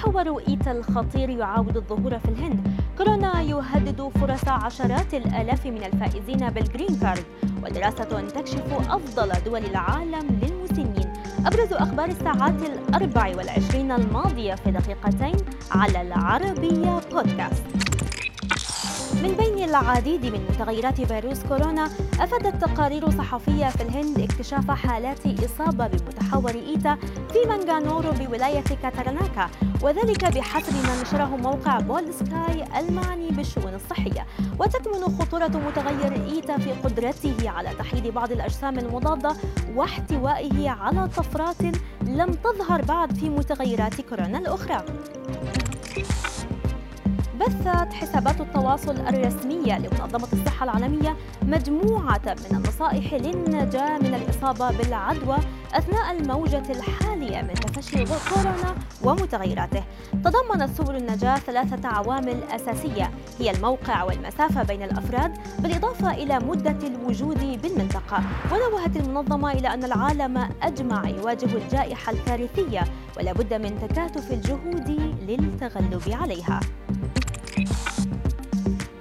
متحور إيتا الخطير يعاود الظهور في الهند. كورونا يهدد فرص عشرات الآلاف من الفائزين بال green card ودراسة تكشف أفضل دول العالم للمسنين. أبرز أخبار الساعات الأربع والعشرين الماضية في دقيقتين على العربية بودكاست. العديد من متغيرات فيروس كورونا أفادت تقارير صحفية في الهند اكتشاف حالات إصابة بمتحور إيتا في مانغالورو بولاية كارناتاكا وذلك بحسب ما نشره موقع بولد سكاي المعني بالشؤون الصحية. وتكمن خطورة متغير إيتا في قدرته على تحييد بعض الأجسام المضادة واحتوائه على طفرات لم تظهر بعد في متغيرات كورونا الأخرى. بثت حسابات التواصل الرسمية لمنظمة الصحة العالمية مجموعة من النصائح للنجاة من الإصابة بالعدوى أثناء الموجة الحالية من تفشي كورونا ومتغيراته. تضمنت سبل النجاة ثلاثة عوامل أساسية. هي الموقع والمسافة بين الأفراد بالإضافة إلى مدة الوجود بالمنطقة. ونوهت المنظمة إلى أن العالم أجمع يواجه الجائحة الكارثية ولا بد من تكاتف الجهود للتغلب عليها.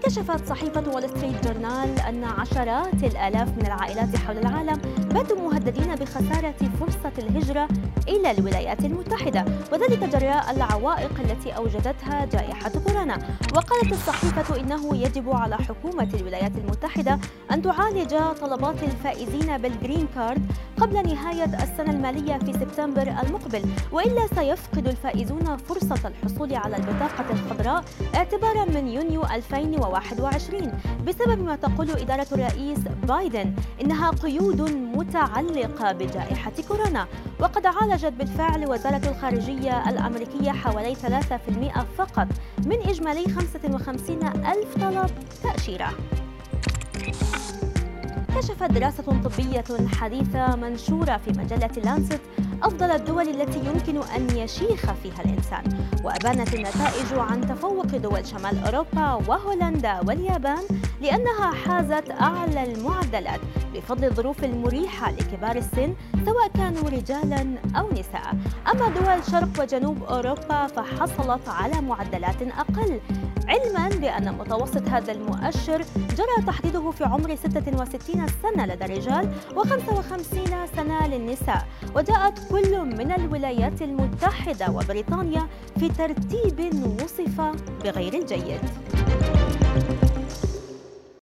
كشفت صحيفة وول ستريت جورنال أن عشرات الآلاف من العائلات حول العالم باتوا مهددين بخسارة فرصة الهجرة إلى الولايات المتحدة وذلك جراء العوائق التي أوجدتها جائحة كورونا. وقالت الصحيفة إنه يجب على حكومة الولايات المتحدة أن تعالج طلبات الفائزين بال green card قبل نهاية السنة المالية في سبتمبر المقبل وإلا سيفقد الفائزون فرصة الحصول على البطاقة الخضراء اعتبارا من يونيو 2021 بسبب ما تقول إدارة الرئيس بايدن إنها قيود متعلقة بجائحة كورونا وقد عالجت بالفعل وزارة الخارجية الأمريكية حوالي 3% فقط من إجمالي 55 ألف طلب تأشيرة. كشفت دراسة طبية حديثة منشورة في مجلة لانست أفضل الدول التي يمكن أن يشيخ فيها الإنسان. وأبانت النتائج عن تفوق دول شمال أوروبا وهولندا واليابان لأنها حازت أعلى المعدلات بفضل الظروف المريحة لكبار السن سواء كانوا رجالا أو نساء. أما دول شرق وجنوب أوروبا فحصلت على معدلات أقل علما بأن متوسط هذا المؤشر جرى تحديده في عمر 66 سنة لدى الرجال و55 سنة للنساء. وجاءت كل من الولايات المتحدة وبريطانيا في ترتيب وصف بغير الجيد.